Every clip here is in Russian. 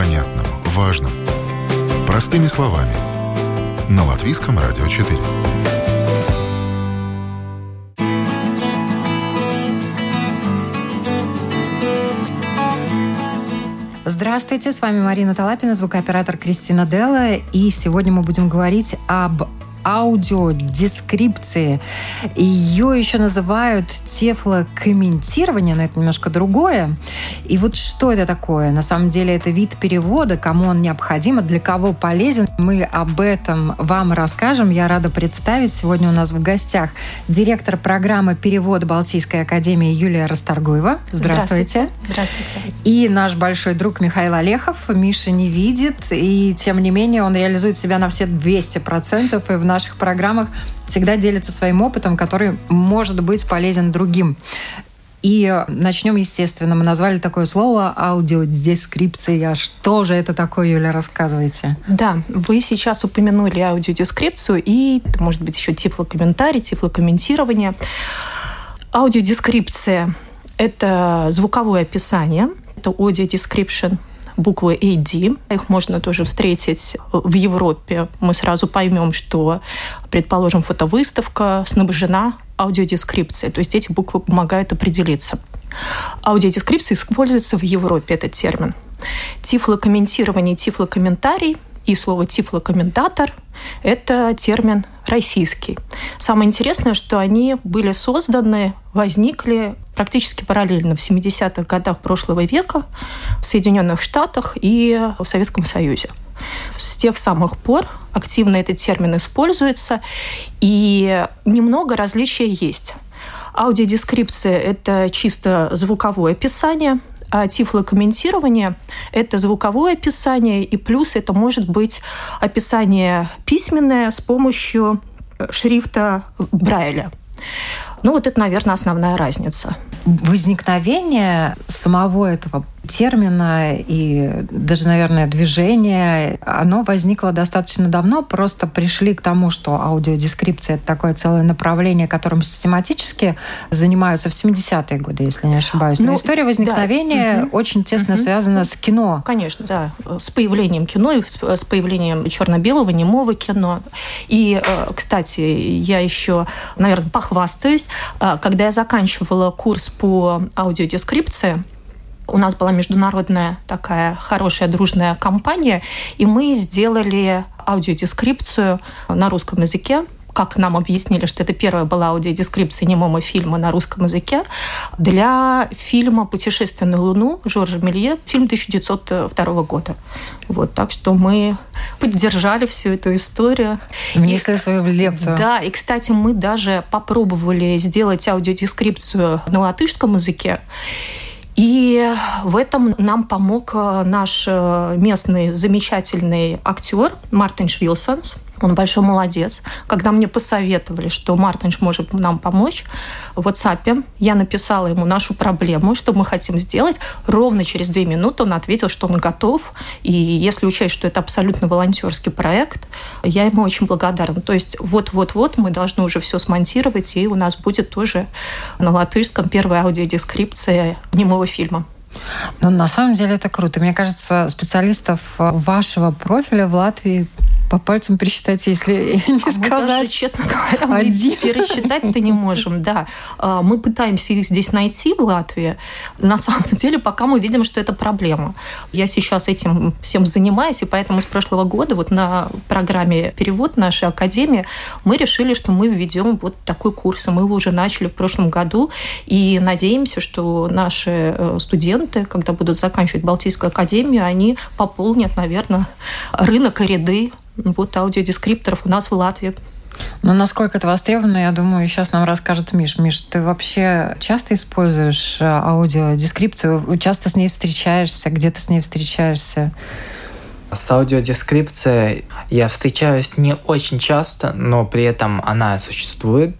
понятным, важным. Простыми словами. На Латвийском радио 4. Здравствуйте, с вами Марина Талапина, звукооператор Кристина Делла. И сегодня мы будем говорить об аудиодескрипции. Ее еще называют тефлокомментирование, но это немножко другое. И вот что это такое? На самом деле это вид перевода, кому он необходим, а для кого полезен. Мы об этом вам расскажем. Я рада представить. Сегодня у нас в гостях директор программы «Перевод Балтийской академии» Юлия Расторгуева. Здравствуйте. Здравствуйте. И наш большой друг Михаил Олехов. Миша не видит, и тем не менее он реализует себя на все 200%, и в наших программах всегда делится своим опытом, который может быть полезен другим. И начнем, естественно, мы назвали такое слово аудиодескрипция. Что же это такое, Юля, рассказывайте. Да, вы сейчас упомянули аудиодескрипцию и, может быть, еще тифлокомментарий, тифлокомментирование. Аудиодескрипция – это звуковое описание, это audio description – буквы AD. Их можно тоже встретить в Европе. Мы сразу поймем, что, предположим, фотовыставка снабжена аудиодескрипцией. То есть эти буквы помогают определиться. Аудиодескрипция используется в Европе, этот термин. Тифлокомментирование, тифлокомментарий и слово тифлокомментатор – это термин российский. Самое интересное, что они были созданы, возникли практически параллельно в 70-х годах прошлого века в Соединенных Штатах и в Советском Союзе. С тех самых пор активно этот термин используется, и немного различий есть. Аудиодескрипция – это чисто звуковое описание, а тифлокомментирование – это звуковое описание, и плюс это может быть описание письменное с помощью шрифта Брайля. Ну, вот это, наверное, основная разница. Возникновение самого этого термина и даже, наверное, движение, оно возникло достаточно давно. Просто пришли к тому, что аудиодескрипция — это такое целое направление, которым систематически занимаются в 70-е годы, если не ошибаюсь. Но ну, история возникновения да. очень тесно угу. связана с кино. Конечно, да. С появлением кино и с появлением черно-белого, немого кино. И, э, кстати, я еще, наверное, похвастаюсь. Э, когда я заканчивала курс по аудиодескрипции, у нас была международная такая хорошая дружная компания, и мы сделали аудиодескрипцию на русском языке как нам объяснили, что это первая была аудиодескрипция немого фильма на русском языке, для фильма «Путешествие на Луну» Жоржа Мелье, фильм 1902 года. Вот, так что мы поддержали всю эту историю. Внесли свою лепту. Да, и, кстати, мы даже попробовали сделать аудиодескрипцию на латышском языке. И в этом нам помог э, наш э, местный замечательный актер Мартин Швилсонс. Он большой молодец. Когда мне посоветовали, что Мартинш может нам помочь, в WhatsApp я написала ему нашу проблему, что мы хотим сделать. Ровно через две минуты он ответил, что он готов. И если учесть, что это абсолютно волонтерский проект, я ему очень благодарна. То есть вот-вот-вот мы должны уже все смонтировать, и у нас будет тоже на латышском первая аудиодескрипция немого фильма. Ну, на самом деле это круто. Мне кажется, специалистов вашего профиля в Латвии по пальцам пересчитать, если не а сказать. Мы даже, честно говоря, один. пересчитать-то не можем, да. А, мы пытаемся их здесь найти в Латвии. На самом деле, пока мы видим, что это проблема. Я сейчас этим всем занимаюсь, и поэтому с прошлого года вот на программе «Перевод» нашей академии мы решили, что мы введем вот такой курс. И мы его уже начали в прошлом году, и надеемся, что наши э, студенты, когда будут заканчивать Балтийскую академию, они пополнят, наверное, рынок и ряды вот аудиодескрипторов у нас в Латвии. Ну, насколько это востребовано, я думаю, сейчас нам расскажет Миш. Миш, ты вообще часто используешь э, аудиодескрипцию? Часто с ней встречаешься? Где ты с ней встречаешься? С аудиодескрипцией я встречаюсь не очень часто, но при этом она существует.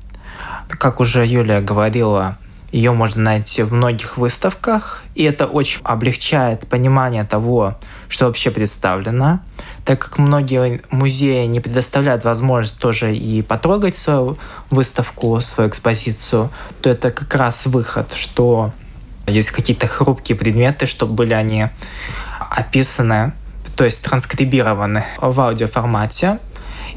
Как уже Юлия говорила, ее можно найти в многих выставках, и это очень облегчает понимание того, что вообще представлено, так как многие музеи не предоставляют возможность тоже и потрогать свою выставку, свою экспозицию, то это как раз выход, что есть какие-то хрупкие предметы, чтобы были они описаны, то есть транскрибированы в аудиоформате.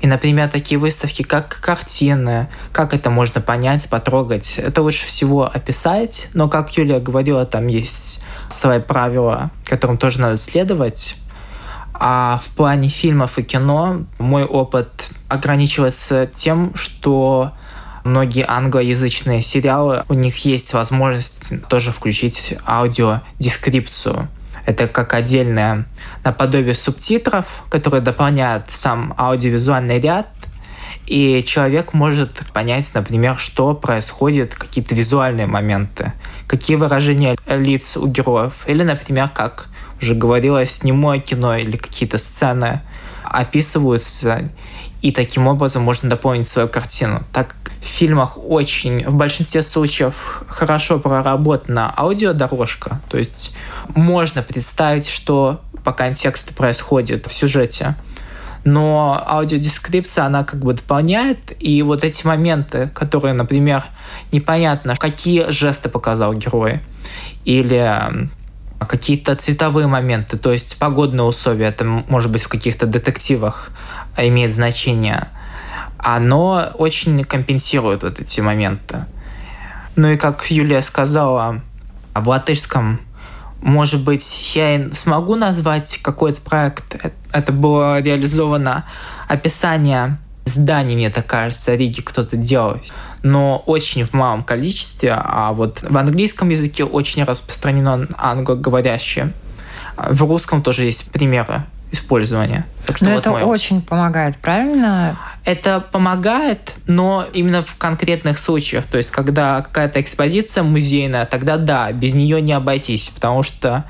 И, например, такие выставки, как картины, как это можно понять, потрогать, это лучше всего описать. Но, как Юлия говорила, там есть свои правила, которым тоже надо следовать. А в плане фильмов и кино мой опыт ограничивается тем, что многие англоязычные сериалы, у них есть возможность тоже включить аудиодескрипцию. Это как отдельное наподобие субтитров, которые дополняют сам аудиовизуальный ряд, и человек может понять, например, что происходит, какие-то визуальные моменты, какие выражения лиц у героев, или, например, как уже говорилось, снимое кино или какие-то сцены описываются, и таким образом можно дополнить свою картину. Так в фильмах очень, в большинстве случаев, хорошо проработана аудиодорожка, то есть можно представить, что по контексту происходит в сюжете. Но аудиодескрипция, она как бы дополняет, и вот эти моменты, которые, например, непонятно, какие жесты показал герой, или какие-то цветовые моменты, то есть погодные условия, это может быть в каких-то детективах имеет значение, оно очень компенсирует вот эти моменты. Ну и как Юлия сказала, в латышском, может быть, я смогу назвать какой-то проект. Это было реализовано описание зданий, мне так кажется, Риги кто-то делал, но очень в малом количестве, а вот в английском языке очень распространено англоговорящее. В русском тоже есть примеры использования. Так что но вот это мой... очень помогает, правильно? Это помогает, но именно в конкретных случаях. То есть, когда какая-то экспозиция музейная, тогда да, без нее не обойтись, потому что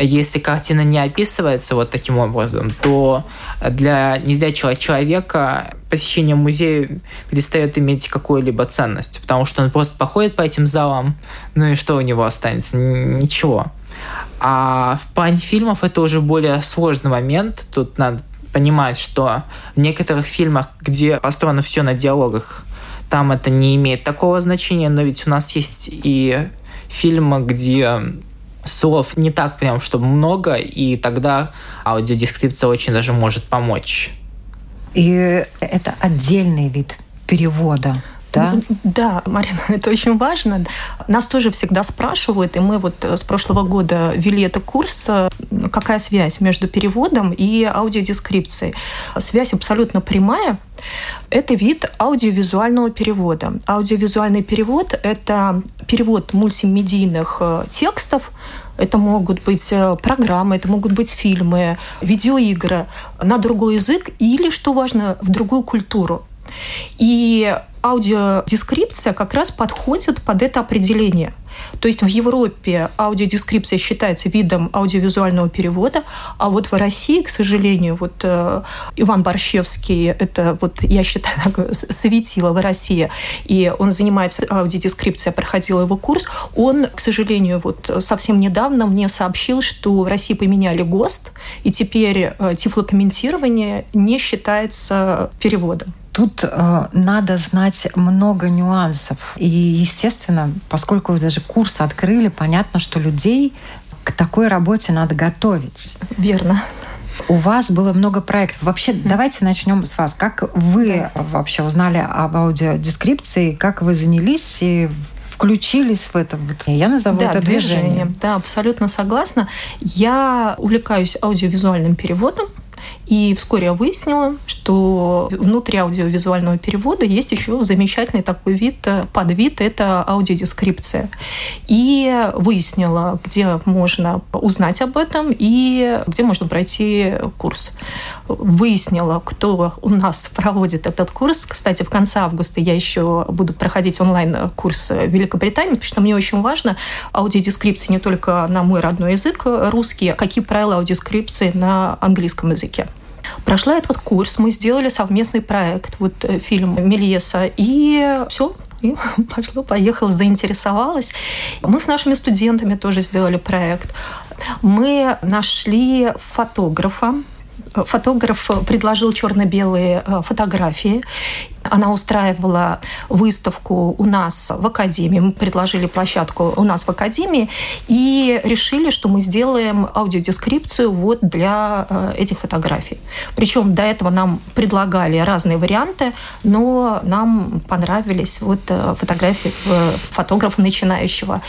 если картина не описывается вот таким образом, то для незрячего человека посещение музея перестает иметь какую-либо ценность, потому что он просто походит по этим залам, ну и что у него останется? Ничего. А в плане фильмов это уже более сложный момент. Тут надо понимать, что в некоторых фильмах, где построено все на диалогах, там это не имеет такого значения, но ведь у нас есть и фильмы, где слов не так прям, чтобы много, и тогда аудиодескрипция очень даже может помочь. И это отдельный вид перевода да? Да, Марина, это очень важно. Нас тоже всегда спрашивают, и мы вот э, с прошлого года вели этот курс, э, какая связь между переводом и аудиодескрипцией. Связь абсолютно прямая. Это вид аудиовизуального перевода. Аудиовизуальный перевод – это перевод мультимедийных э, текстов, это могут быть программы, это могут быть фильмы, видеоигры на другой язык или, что важно, в другую культуру. И аудиодескрипция как раз подходит под это определение. То есть в Европе аудиодескрипция считается видом аудиовизуального перевода, а вот в России, к сожалению, вот э, Иван Борщевский, это вот, я считаю, такое светило в России, и он занимается аудиодескрипцией, проходил его курс, он, к сожалению, вот совсем недавно мне сообщил, что в России поменяли ГОСТ, и теперь э, тифлокомментирование не считается переводом. Тут э, надо знать много нюансов. И, естественно, поскольку вы даже курс открыли, понятно, что людей к такой работе надо готовить. Верно. У вас было много проектов. Вообще, mm-hmm. давайте начнем с вас. Как вы да. вообще узнали об аудиодескрипции, как вы занялись и включились в это? Вот я назову да, это движение. движение. Да, абсолютно согласна. Я увлекаюсь аудиовизуальным переводом. И вскоре я выяснила, что внутри аудиовизуального перевода есть еще замечательный такой вид, э, подвид, это аудиодескрипция. И выяснила, где можно узнать об этом и где можно пройти курс. Выяснила, кто у нас проводит этот курс. Кстати, в конце августа я еще буду проходить онлайн-курс в Великобритании, потому что мне очень важно аудиодескрипция не только на мой родной язык русский, а какие правила аудиодескрипции на английском языке. Прошла этот курс, мы сделали совместный проект, вот э, фильм Мельеса, и все, и пошло, поехало, заинтересовалась. Мы с нашими студентами тоже сделали проект. Мы нашли фотографа, фотограф предложил черно-белые э, фотографии. Она устраивала выставку у нас в Академии. Мы предложили площадку у нас в Академии и решили, что мы сделаем аудиодескрипцию вот для э, этих фотографий. Причем до этого нам предлагали разные варианты, но нам понравились вот э, фотографии фотографа начинающего.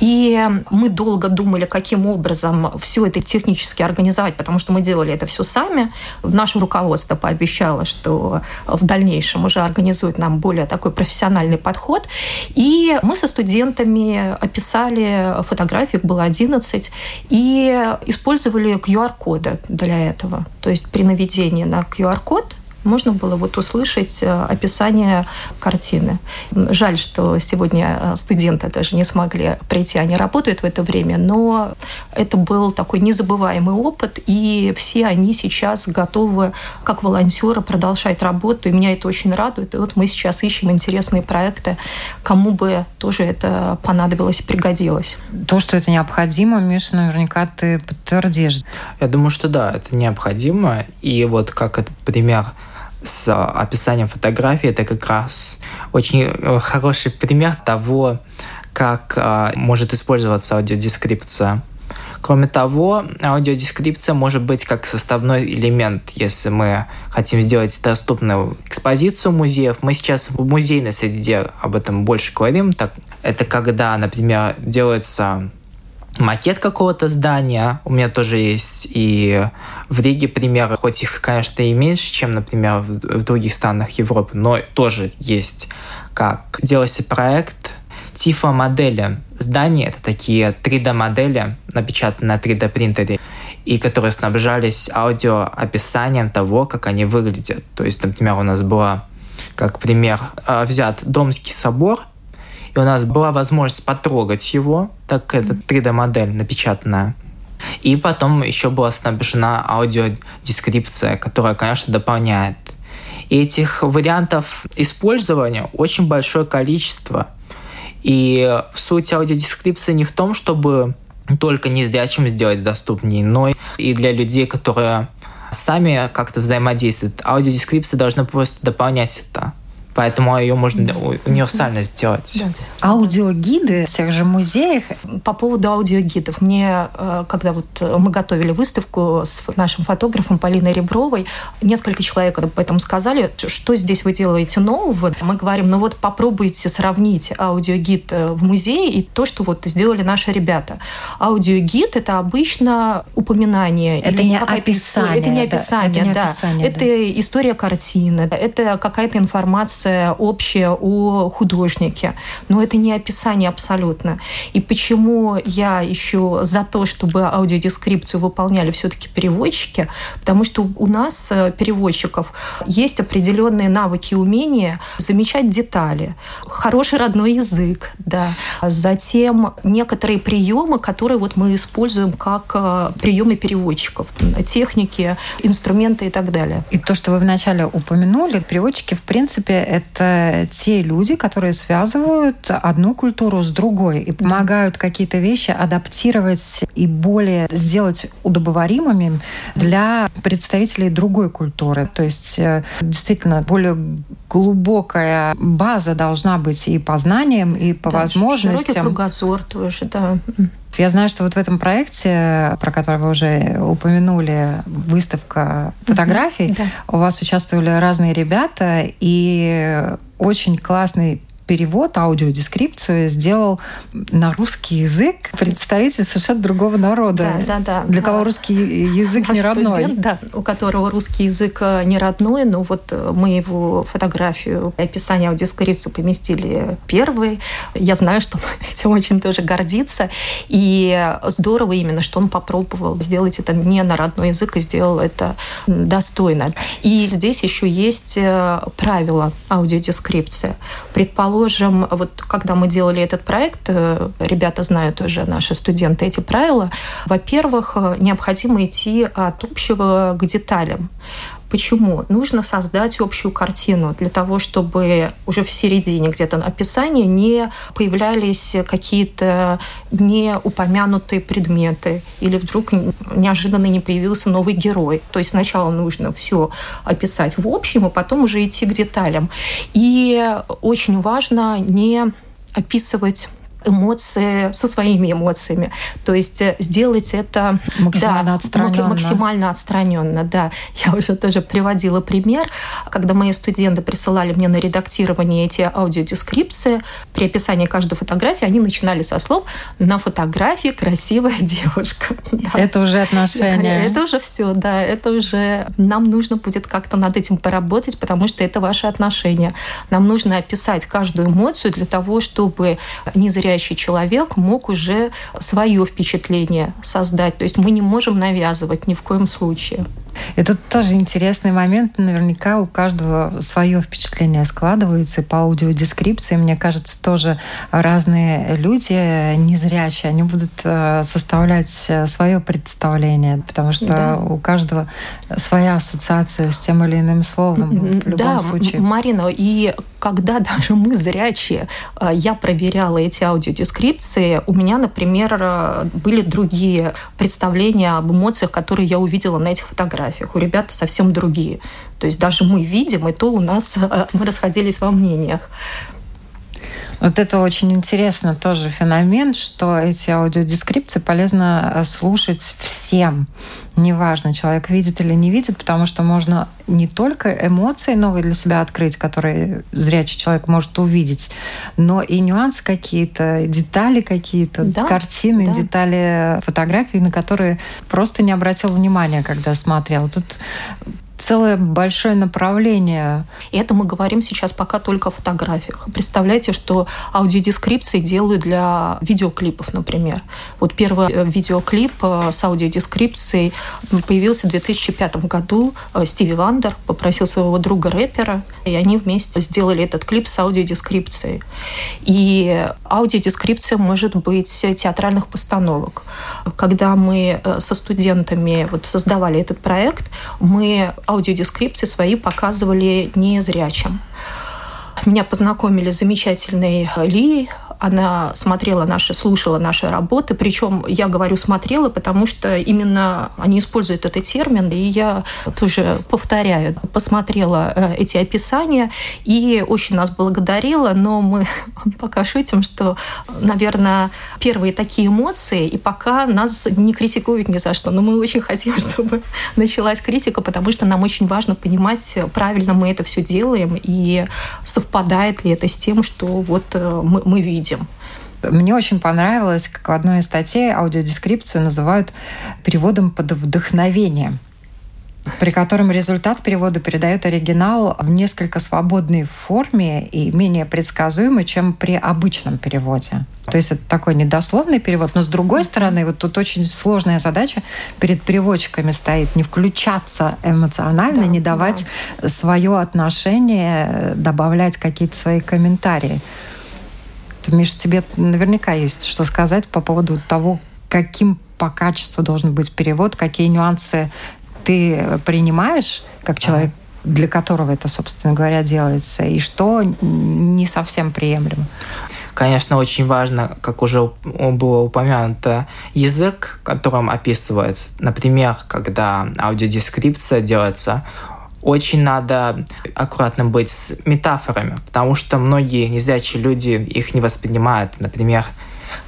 И мы долго думали, каким образом все это технически организовать, потому что мы делали это все сами. Наше руководство пообещало, что в дальнейшем уже организует нам более такой профессиональный подход. И мы со студентами описали фотографии, их было 11, и использовали QR-коды для этого. То есть при наведении на QR-код можно было вот услышать э, описание картины. Жаль, что сегодня э, студенты даже не смогли прийти, они работают в это время, но это был такой незабываемый опыт, и все они сейчас готовы как волонтеры продолжать работу, и меня это очень радует. И вот мы сейчас ищем интересные проекты, кому бы тоже это понадобилось и пригодилось. То, что это необходимо, Миша, наверняка ты подтвердишь. Я думаю, что да, это необходимо. И вот как этот пример с описанием фотографии, это как раз очень э, хороший пример того, как а, может использоваться аудиодескрипция. Кроме того, аудиодескрипция может быть как составной элемент, если мы хотим сделать доступную экспозицию музеев. Мы сейчас в музейной среде об этом больше говорим. Так, это когда, например, делается макет какого-то здания. У меня тоже есть и в Риге примеры, хоть их, конечно, и меньше, чем, например, в других странах Европы, но тоже есть. Как делался проект тифо-модели зданий, это такие 3D-модели, напечатанные на 3D-принтере, и которые снабжались аудиоописанием того, как они выглядят. То есть, например, у нас была, как пример, а, взят Домский собор – и у нас была возможность потрогать его, так как это 3D-модель напечатанная. И потом еще была снабжена аудиодескрипция, которая, конечно, дополняет. И этих вариантов использования очень большое количество. И суть аудиодескрипции не в том, чтобы только незрячим сделать доступнее, но и для людей, которые сами как-то взаимодействуют. Аудиодескрипция должна просто дополнять это. Поэтому ее можно универсально сделать. Да. Аудиогиды в тех же музеях. По поводу аудиогидов. Мне, э, когда вот мы готовили выставку с нашим фотографом Полиной Ребровой, несколько человек об этом сказали, что здесь вы делаете нового. Мы говорим, ну вот попробуйте сравнить аудиогид э, в музее и то, что вот сделали наши ребята. Аудиогид – это обычно упоминание. Это не описание. Это не описание, да. Это, не описание, да. да. это история картины, это какая-то информация информация общая о художнике, но это не описание абсолютно. И почему я еще за то, чтобы аудиодескрипцию выполняли все-таки переводчики, потому что у нас, э, переводчиков, есть определенные навыки и умения замечать детали, хороший родной язык, да, затем некоторые приемы, которые вот мы используем как э, приемы переводчиков, техники, инструменты и так далее. И то, что вы вначале упомянули, переводчики, в принципе, это те люди, которые связывают одну культуру с другой и помогают какие-то вещи адаптировать и более сделать удобоваримыми для представителей другой культуры. То есть э, действительно более глубокая база должна быть и по знаниям, и по да, возможностям. Широкий кругозор тоже, да. Я знаю, что вот в этом проекте, про который вы уже упомянули, выставка фотографий, mm-hmm, да. у вас участвовали разные ребята, и очень классный перевод, аудиодескрипцию сделал на русский язык представитель совершенно другого народа. Да, да, да. Для кого русский язык Наш не родной. Студент, да, у которого русский язык э, не родной, но вот э, мы его фотографию, описание аудиодескрипцию поместили первый. Я знаю, что он этим очень тоже гордится. И здорово именно, что он попробовал сделать это не на родной язык и сделал это достойно. И здесь еще есть э, правила аудиодескрипции. Предположим, предположим, вот когда мы делали этот проект, э, ребята знают уже, наши студенты, эти правила. Во-первых, э, необходимо идти от общего к деталям. Почему? Нужно создать общую картину для того, чтобы уже в середине где-то описания не появлялись какие-то неупомянутые предметы или вдруг неожиданно не появился новый герой. То есть сначала нужно все описать в общем, а потом уже идти к деталям. И очень важно не описывать эмоции со своими эмоциями. То есть э, сделать это максимально да, отстраненно. Максимально отстраненно, да. Я уже тоже приводила пример, когда мои студенты присылали мне на редактирование эти аудиодескрипции, при описании каждой фотографии они начинали со слов «на фотографии красивая девушка». Да. Это уже отношения. Это уже все, да. Это уже нам нужно будет как-то над этим поработать, потому что это ваши отношения. Нам нужно описать каждую эмоцию для того, чтобы не зря смотрящий человек мог уже свое впечатление создать. То есть мы не можем навязывать ни в коем случае. Тут тоже интересный момент. Наверняка у каждого свое впечатление складывается. И по аудиодескрипции, мне кажется, тоже разные люди незрячие, они будут э, составлять э, свое представление, потому что да. у каждого своя ассоциация с тем или иным словом в любом да, случае. Марина, и когда даже мы зрячие, э, я проверяла эти аудиодескрипции, у меня, например, были другие представления об эмоциях, которые я увидела на этих фотографиях фотографиях. У ребят совсем другие. То есть даже мы видим, и то у нас э, мы расходились во мнениях. Вот это очень интересно тоже феномен, что эти аудиодескрипции полезно э, слушать всем. Неважно, человек видит или не видит, потому что можно не только эмоции новые для себя открыть, которые зрячий человек может увидеть, но и нюансы какие-то, детали какие-то, да, картины, да. детали фотографий, на которые просто не обратил внимания, когда смотрел. Тут целое большое направление. И это мы говорим сейчас пока только о фотографиях. Представляете, что аудиодескрипции делают для видеоклипов, например. Вот первый э, видеоклип э, с аудиодескрипцией появился в 2005 году. Э, Стиви Вандер попросил своего друга рэпера, и они вместе сделали этот клип с аудиодескрипцией. И аудиодескрипция может быть театральных постановок. Когда мы со студентами вот создавали этот проект, мы аудиодескрипции свои показывали незрячим. Меня познакомили с замечательной Ли, она смотрела наши, слушала наши работы. Причем я говорю смотрела, потому что именно они используют этот термин, и я тоже повторяю, посмотрела э, эти описания и очень нас благодарила, но мы пока шутим, что, наверное, первые такие эмоции, и пока нас не критикуют ни за что, но мы очень хотим, чтобы началась критика, потому что нам очень важно понимать, правильно мы это все делаем, и совпадает ли это с тем, что вот э, мы, мы видим. Мне очень понравилось, как в одной из статей аудиодескрипцию называют переводом под вдохновением при котором результат перевода передает оригинал в несколько свободной форме и менее предсказуемый, чем при обычном переводе. То есть это такой недословный перевод, но с другой стороны, вот тут очень сложная задача перед переводчиками стоит не включаться эмоционально, да, не давать да. свое отношение, добавлять какие-то свои комментарии. Миша, тебе наверняка есть что сказать по поводу того, каким по качеству должен быть перевод, какие нюансы ты принимаешь как человек, для которого это, собственно говоря, делается, и что не совсем приемлемо. Конечно, очень важно, как уже было упомянуто, язык, которым описывается. Например, когда аудиодескрипция делается, очень надо аккуратно быть с метафорами, потому что многие незрячие люди их не воспринимают. Например,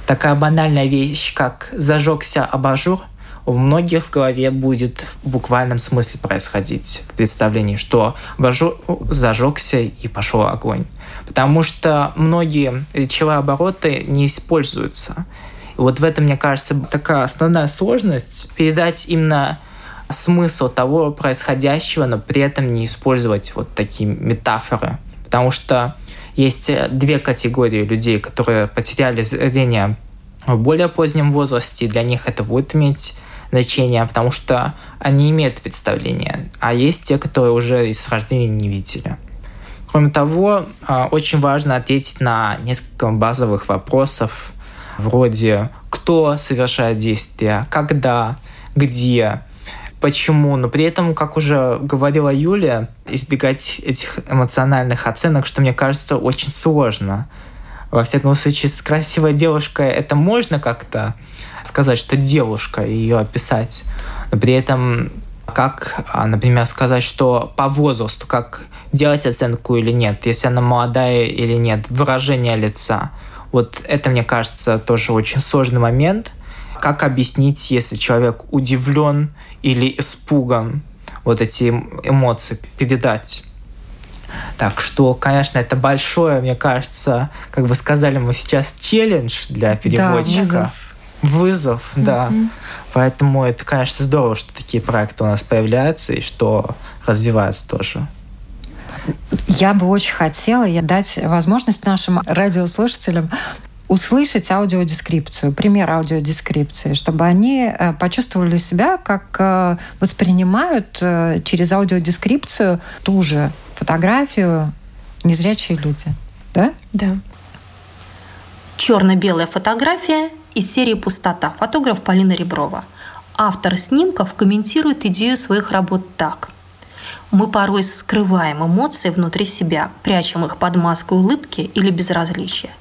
такая банальная вещь, как зажегся абажур, у многих в голове будет в буквальном смысле происходить в представлении, что зажегся и пошел огонь. Потому что многие речевые обороты не используются. И вот в этом, мне кажется, такая основная сложность передать именно смысл того происходящего, но при этом не использовать вот такие метафоры. Потому что есть две категории людей, которые потеряли зрение в более позднем возрасте, и для них это будет иметь значение, потому что они имеют представление, а есть те, которые уже с рождения не видели. Кроме того, а, очень важно ответить на несколько базовых вопросов, вроде кто совершает действия, когда, где, почему. Но при этом, как уже говорила Юлия, избегать этих эмоциональных оценок, что мне кажется очень сложно. Во всяком случае, с красивой девушкой это можно как-то сказать, что девушка, ее описать. Но при этом как, а, например, сказать, что по возрасту, как делать оценку или нет, если она молодая или нет, выражение лица. Вот это, мне кажется, тоже очень сложный момент. Как объяснить, если человек удивлен или испуган, вот эти эмоции передать? Так что, конечно, это большое, мне кажется, как вы сказали, мы сейчас челлендж для переводчика. Да, вызов. Вызов, да. Поэтому это, конечно, здорово, что такие проекты у нас появляются и что развиваются тоже. Я бы очень хотела дать возможность нашим радиослушателям услышать аудиодескрипцию, пример аудиодескрипции, чтобы они э, почувствовали себя, как э, воспринимают э, через аудиодескрипцию ту же фотографию незрячие люди. Да? Да. Черно-белая фотография из серии «Пустота». Фотограф Полина Реброва. Автор снимков комментирует идею своих работ так. Мы порой скрываем эмоции внутри себя, прячем их под маской улыбки или безразличия.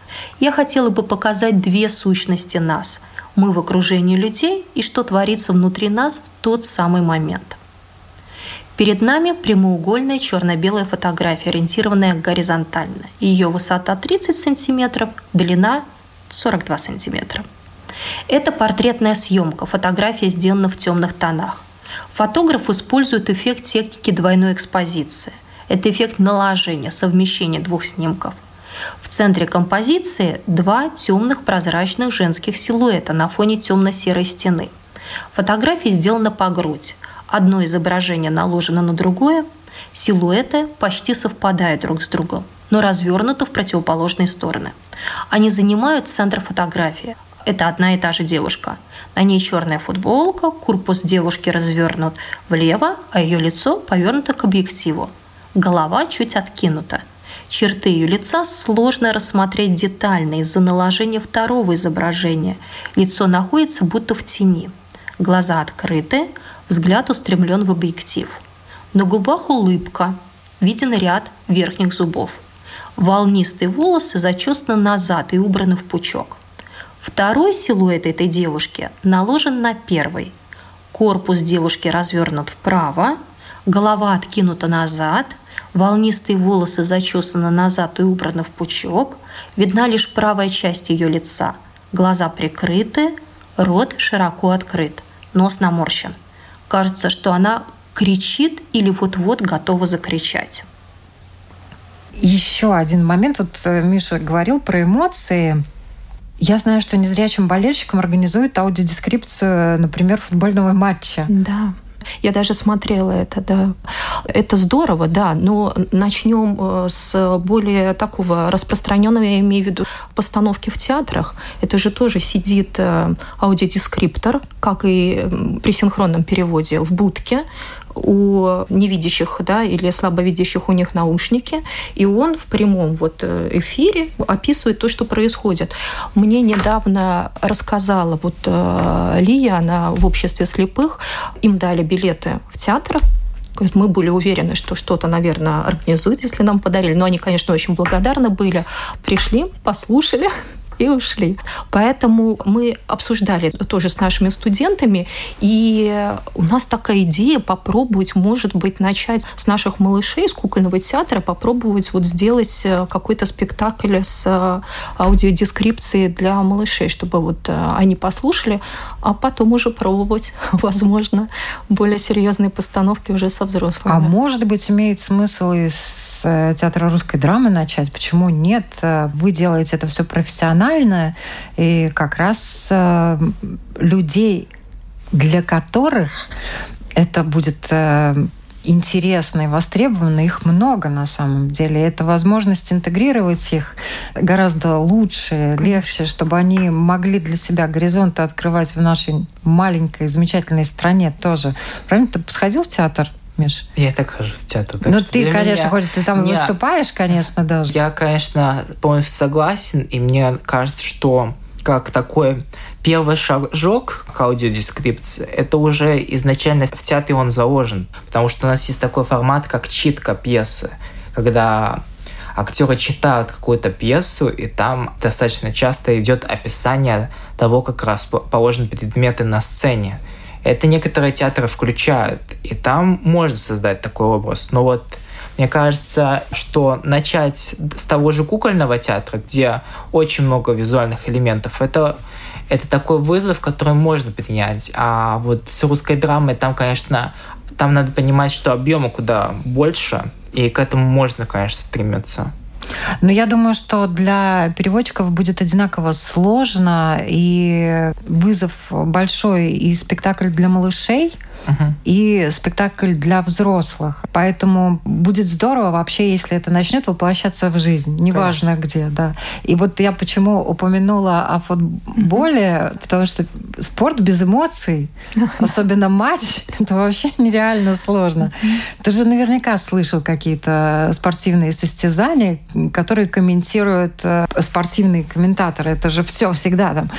Я хотела бы показать две сущности нас. Мы в окружении людей и что творится внутри нас в тот самый момент. Перед нами прямоугольная черно-белая фотография, ориентированная горизонтально. Ее высота 30 см, длина 42 см. Это портретная съемка, фотография сделана в темных тонах. Фотограф использует эффект техники двойной экспозиции. Это эффект наложения, совмещения двух снимков. В центре композиции два темных прозрачных женских силуэта на фоне темно-серой стены. Фотография сделана по грудь. Одно изображение наложено на другое. Силуэты почти совпадают друг с другом, но развернуты в противоположные стороны. Они занимают центр фотографии. Это одна и та же девушка. На ней черная футболка, корпус девушки развернут влево, а ее лицо повернуто к объективу. Голова чуть откинута. Черты ее лица сложно рассмотреть детально из-за наложения второго изображения. Лицо находится будто в тени. Глаза открыты, взгляд устремлен в объектив. На губах улыбка, виден ряд верхних зубов. Волнистые волосы зачесаны назад и убраны в пучок. Второй силуэт этой девушки наложен на первый. Корпус девушки развернут вправо, голова откинута назад, волнистые волосы зачесаны назад и убраны в пучок, видна лишь правая часть ее лица, глаза прикрыты, рот широко открыт, нос наморщен. Кажется, что она кричит или вот-вот готова закричать. Еще один момент. Вот э, Миша говорил про эмоции. Я знаю, что незрячим болельщикам организуют аудиодескрипцию, например, футбольного матча. Да. Я даже смотрела это, да. Это здорово, да, но начнем э, с более такого распространенного, я имею в виду, постановки в театрах. Это же тоже сидит э, аудиодескриптор, как и при синхронном переводе, в будке, у невидящих да, или слабовидящих у них наушники, и он в прямом вот э, эфире описывает то, что происходит. Мне недавно рассказала вот э, Лия, она в обществе слепых, им дали билеты в театр, мы были уверены, что что-то, наверное, организуют, если нам подарили. Но они, конечно, очень благодарны были. Пришли, послушали, и ушли. Поэтому мы обсуждали тоже с нашими студентами, и у нас такая идея попробовать, может быть, начать с наших малышей, с кукольного театра, попробовать вот сделать э, какой-то спектакль с э, аудиодескрипцией для малышей, чтобы вот э, они послушали, а потом уже пробовать, возможно, более серьезные постановки уже со взрослыми. А может быть, имеет смысл из театра русской драмы начать? Почему нет? Вы делаете это все профессионально, профессионально, и как раз э, людей, для которых это будет э, интересно и востребовано, их много на самом деле. Это возможность интегрировать их гораздо лучше, Конечно. легче, чтобы они могли для себя горизонты открывать в нашей маленькой, замечательной стране тоже. Правильно? Ты сходил в театр? Миш? Я так хожу в театр. Ну, ты, конечно, меня... хоть ты там не... выступаешь, конечно, даже. Я, конечно, полностью согласен, и мне кажется, что как такой первый шажок к аудиодескрипции, это уже изначально в театре он заложен, потому что у нас есть такой формат, как читка пьесы, когда актеры читают какую-то пьесу, и там достаточно часто идет описание того, как расположены предметы на сцене. Это некоторые театры включают, и там можно создать такой образ. Но вот мне кажется, что начать с того же кукольного театра, где очень много визуальных элементов, это это такой вызов, который можно принять. А вот с русской драмой там, конечно, там надо понимать, что объема куда больше, и к этому можно, конечно, стремиться. Но я думаю, что для переводчиков будет одинаково сложно, и вызов большой и спектакль для малышей – uh-huh. и спектакль для взрослых. Поэтому будет здорово вообще, если это начнет воплощаться в жизнь, неважно Конечно. где, да. И вот я почему упомянула о футболе, uh-huh. потому что спорт без эмоций, особенно матч, это вообще нереально сложно. Uh-huh. Ты же наверняка слышал какие-то спортивные состязания, которые комментируют э, спортивные комментаторы. Это же все всегда там.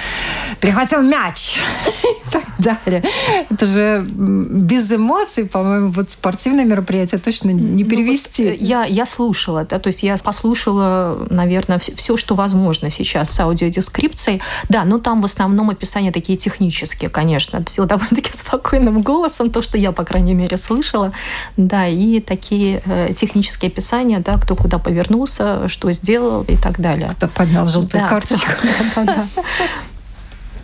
Перехватил мяч и так далее. Это же без эмоций, по-моему, вот спортивное мероприятие точно не перевести. Ну, вот я, я слушала, да, то есть я послушала, наверное, все, что возможно сейчас с аудиодескрипцией. Да, но там в основном описания такие технические, конечно. Все довольно-таки спокойным голосом, то, что я, по крайней мере, слышала. Да, и такие э, технические описания, да, кто куда повернулся, что сделал и так далее. Кто поднял желтую да, карточку. Да, да, да.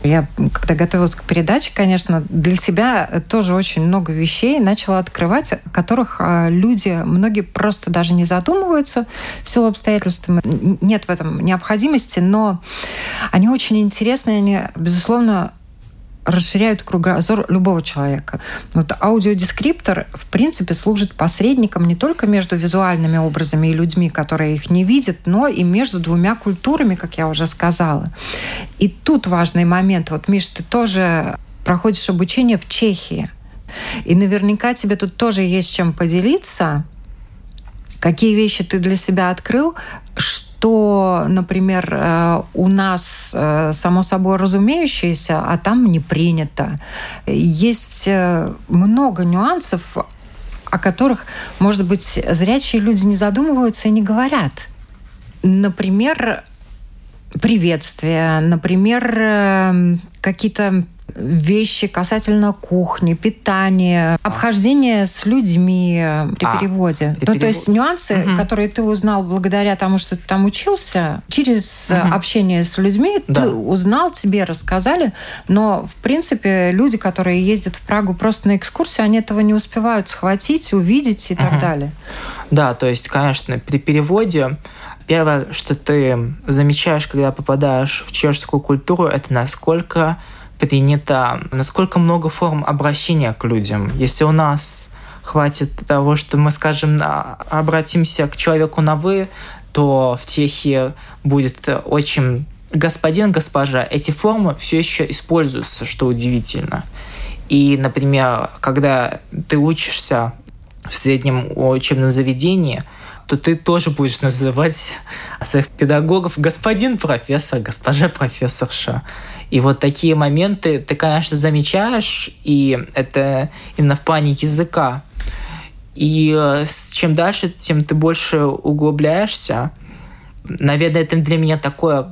Я, когда готовилась к передаче, конечно, для себя тоже очень много вещей начала открывать, о которых а, люди, многие просто даже не задумываются в силу обстоятельств. Нет в этом необходимости, но они очень интересные, они, безусловно, расширяют кругозор любого человека. Вот аудиодескриптор, в принципе, служит посредником не только между визуальными образами и людьми, которые их не видят, но и между двумя культурами, как я уже сказала. И тут важный момент. Вот, Миш, ты тоже проходишь обучение в Чехии. И наверняка тебе тут тоже есть чем поделиться. Какие вещи ты для себя открыл, что, например, э, у нас э, само собой разумеющееся, а там не принято. Есть э, много нюансов, о которых, может быть, зрячие люди не задумываются и не говорят. Например, приветствия, например, какие-то вещи касательно кухни, питания, обхождения с людьми при а, переводе. При ну, перев... то есть нюансы, угу. которые ты узнал благодаря тому, что ты там учился, через угу. общение с людьми да. ты узнал, тебе рассказали, но, в принципе, люди, которые ездят в Прагу просто на экскурсию, они этого не успевают схватить, увидеть и угу. так далее. Да, то есть, конечно, при переводе первое, что ты замечаешь, когда попадаешь в чешскую культуру, это насколько принято, насколько много форм обращения к людям. Если у нас хватит того, что мы, скажем, обратимся к человеку на «вы», то в Чехии будет очень господин, госпожа. Эти формы все еще используются, что удивительно. И, например, когда ты учишься в среднем учебном заведении, то ты тоже будешь называть своих педагогов господин профессор, госпожа профессорша. И вот такие моменты ты, конечно, замечаешь, и это именно в плане языка. И э, чем дальше, тем ты больше углубляешься. Наверное, это для меня такое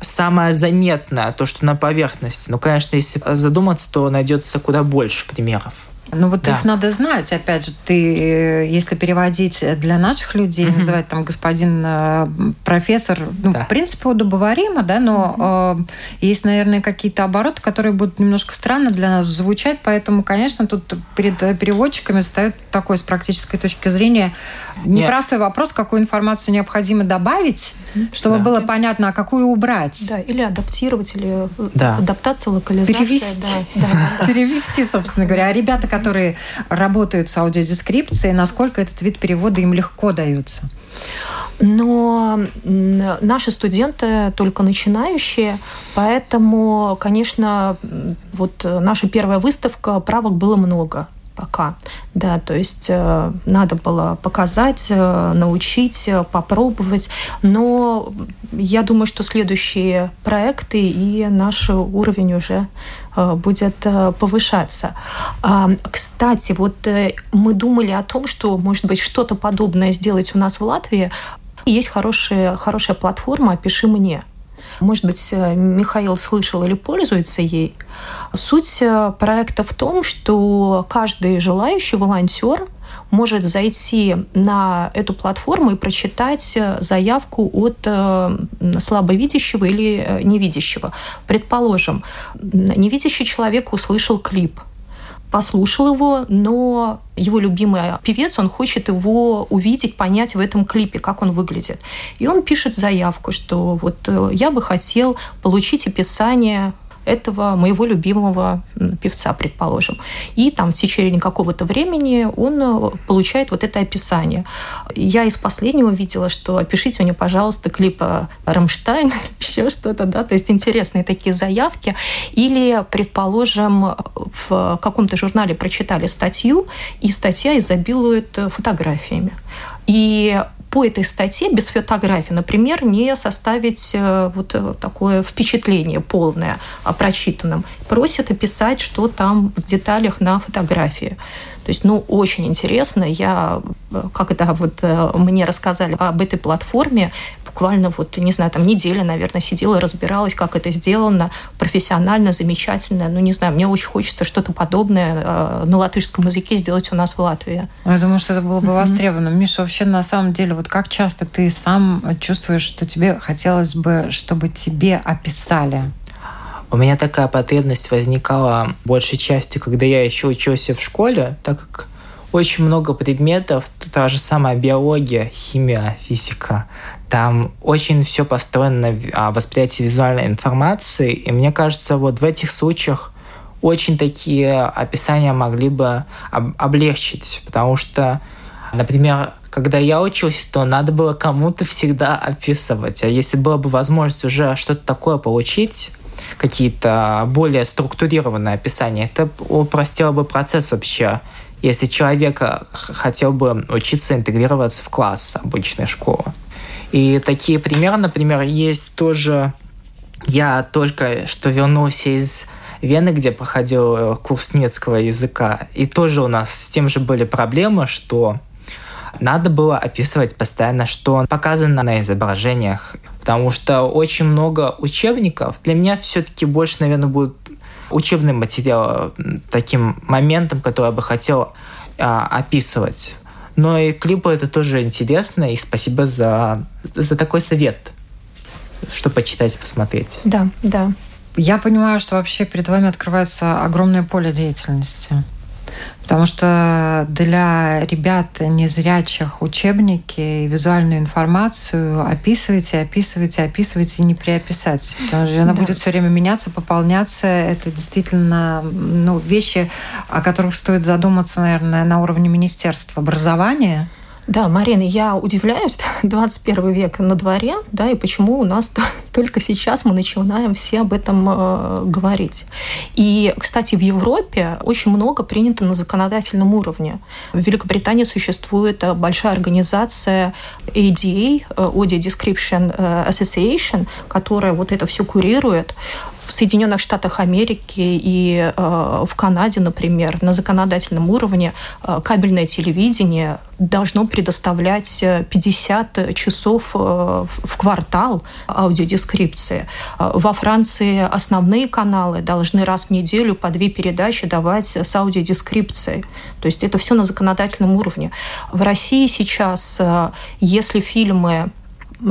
самое заметное, то, что на поверхности. Но, конечно, если задуматься, то найдется куда больше примеров. Ну вот да. их надо знать. Опять же, ты, э, если переводить для наших людей, угу. называть там господин э, профессор, ну, да. в принципе, удобоваримо, да, но угу. э, есть, наверное, какие-то обороты, которые будут немножко странно для нас звучать, поэтому, конечно, тут перед переводчиками встает такой с практической точки зрения непростой Нет. вопрос, какую информацию необходимо добавить, чтобы да. было понятно, а какую убрать. Да, или адаптировать, или э, да. адаптация, локализация. Перевести. Да, да, Перевести, собственно говоря. А ребята, которые работают с аудиодескрипцией, насколько этот вид перевода им легко дается? Но наши студенты только начинающие, поэтому, конечно, вот наша первая выставка правок было много. Пока. Да, то есть э, надо было показать, э, научить, э, попробовать. Но я думаю, что следующие проекты и наш уровень уже э, будет э, повышаться. А, кстати, вот э, мы думали о том, что, может быть, что-то подобное сделать у нас в Латвии. Есть хорошая, хорошая платформа «Пиши мне». Может быть, э, Михаил слышал или пользуется ей. Суть э, проекта в том, что каждый желающий волонтер может зайти на эту платформу и прочитать э, заявку от слабовидящего или невидящего. Предположим, невидящий человек услышал клип – послушал его, но его любимый певец, он хочет его увидеть, понять в этом клипе, как он выглядит. И он пишет заявку, что вот э, я бы хотел получить описание этого моего любимого певца, предположим. И там в течение какого-то времени он э, получает вот это описание. Я из последнего видела, что опишите мне, пожалуйста, клипа Рамштайн, еще что-то, да, то есть интересные такие заявки. Или, предположим, в каком-то журнале прочитали статью, и статья изобилует фотографиями. И по этой статье без фотографий, например, не составить э, вот э, такое впечатление полное о прочитанном. Просят описать, что там в деталях на фотографии. То есть, ну, очень интересно. Я, когда вот э, мне рассказали об этой платформе, буквально вот, не знаю, там неделя, наверное, сидела, разбиралась, как это сделано, профессионально, замечательно. Ну, не знаю, мне очень хочется что-то подобное э, на латышском языке сделать у нас в Латвии. Я думаю, что это было бы востребовано. Миша, вообще, на самом деле, вот как часто ты сам чувствуешь, что тебе хотелось бы, чтобы тебе описали у меня такая потребность возникала большей частью, когда я еще учился в школе, так как очень много предметов, та же самая биология, химия, физика. Там очень все построено на восприятии визуальной информации, и мне кажется, вот в этих случаях очень такие описания могли бы облегчить, потому что, например, когда я учился, то надо было кому-то всегда описывать. А если была бы возможность уже что-то такое получить, какие-то более структурированные описания, это упростило бы процесс вообще если человек хотел бы учиться интегрироваться в класс обычной школы. И такие примеры, например, есть тоже... Я только что вернулся из Вены, где проходил э, курс немецкого языка, и тоже у нас с тем же были проблемы, что надо было описывать постоянно, что показано на изображениях, потому что очень много учебников. Для меня все-таки больше, наверное, будет учебный материал таким моментом, который я бы хотел а, описывать. Но и клипы это тоже интересно, и спасибо за, за такой совет, что почитать, посмотреть. Да, да. Я понимаю, что вообще перед вами открывается огромное поле деятельности. Потому что для ребят незрячих учебники и визуальную информацию описывайте, описывайте, описывайте, не переописать. Потому что она да. будет все время меняться, пополняться. Это действительно ну, вещи, о которых стоит задуматься, наверное, на уровне Министерства образования да, Марина, я удивляюсь, 21 век на дворе, да, и почему у нас только сейчас мы начинаем все об этом э, говорить. И, кстати, в Европе очень много принято на законодательном уровне. В Великобритании существует э, большая организация ADA, э, Audio Description э, Association, которая вот это все курирует в Соединенных Штатах Америки и э, в Канаде, например, на законодательном уровне э, кабельное телевидение должно предоставлять 50 э, часов э, в квартал аудиодескрипции. Э, во Франции основные каналы должны раз в неделю по две передачи давать с аудиодескрипцией. То есть это все на законодательном уровне. В России сейчас, если фильмы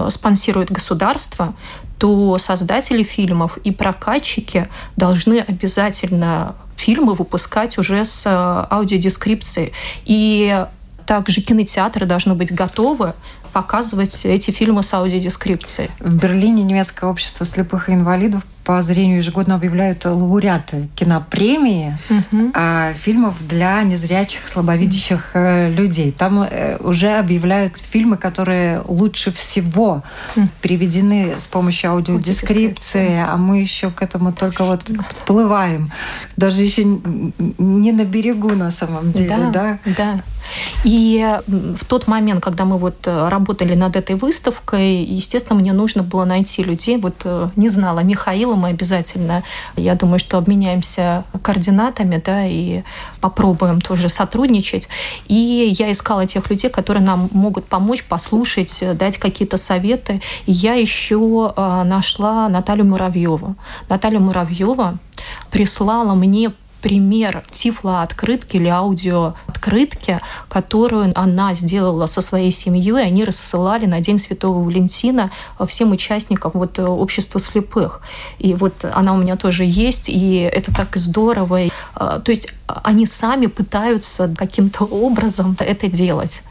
спонсирует государство, то создатели фильмов и прокатчики должны обязательно фильмы выпускать уже с аудиодескрипцией. И Также кинотеатры должны быть готовы показывать эти фильмы с аудиодескрипцией. В Берлине немецкое общество слепых и инвалидов по зрению ежегодно объявляют лауреаты кинопремии угу. фильмов для незрячих, слабовидящих э, людей. Там э, уже объявляют фильмы, которые лучше всего угу. переведены с помощью аудиодескрипции, а мы еще к этому только вот подплываем. Даже еще не на берегу на самом деле, да? Да, да. И в тот момент, когда мы вот э, работали над этой выставкой, естественно, мне нужно было найти людей. Вот не знала Михаила мы обязательно, я думаю, что обменяемся координатами, да, и попробуем тоже сотрудничать. И я искала тех людей, которые нам могут помочь, послушать, дать какие-то советы. И я еще нашла Наталью Муравьеву. Наталья Муравьева прислала мне пример тифлооткрытки или аудиооткрытки, которую она сделала со своей семьей. Они рассылали на День Святого Валентина всем участникам вот, э, общества слепых. И вот она у меня тоже есть, и это так здорово. Э, то есть они сами пытаются каким-то образом это делать.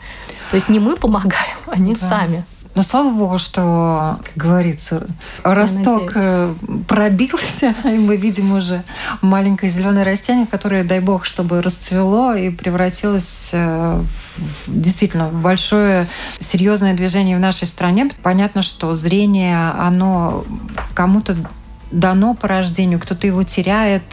То есть не мы помогаем, они да. сами. Но слава богу, что, как говорится, росток э, пробился, и мы видим уже маленькое зеленое растение, которое, дай бог, чтобы расцвело и превратилось э, в действительно большое серьезное движение в нашей стране. Понятно, что зрение, оно кому-то дано по рождению, кто-то его теряет,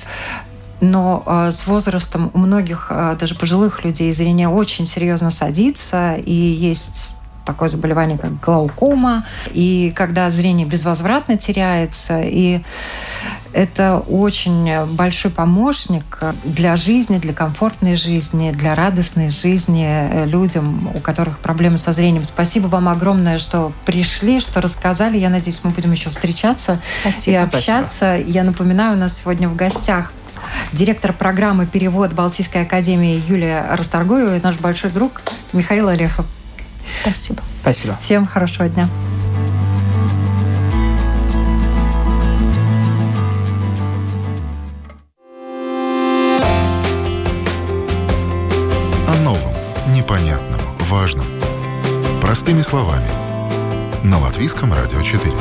но э, с возрастом у многих, э, даже пожилых людей, зрение очень серьезно садится, и есть такое заболевание, как глаукома, и когда зрение безвозвратно теряется, и это очень большой помощник для жизни, для комфортной жизни, для радостной жизни людям, у которых проблемы со зрением. Спасибо вам огромное, что пришли, что рассказали. Я надеюсь, мы будем еще встречаться Спасибо. и общаться. Спасибо. Я напоминаю, у нас сегодня в гостях директор программы «Перевод» Балтийской академии Юлия Расторгуева и наш большой друг Михаил Орехов. Спасибо. Спасибо. Всем хорошего дня. О новом, непонятном, важном. Простыми словами. На Латвийском радио 4.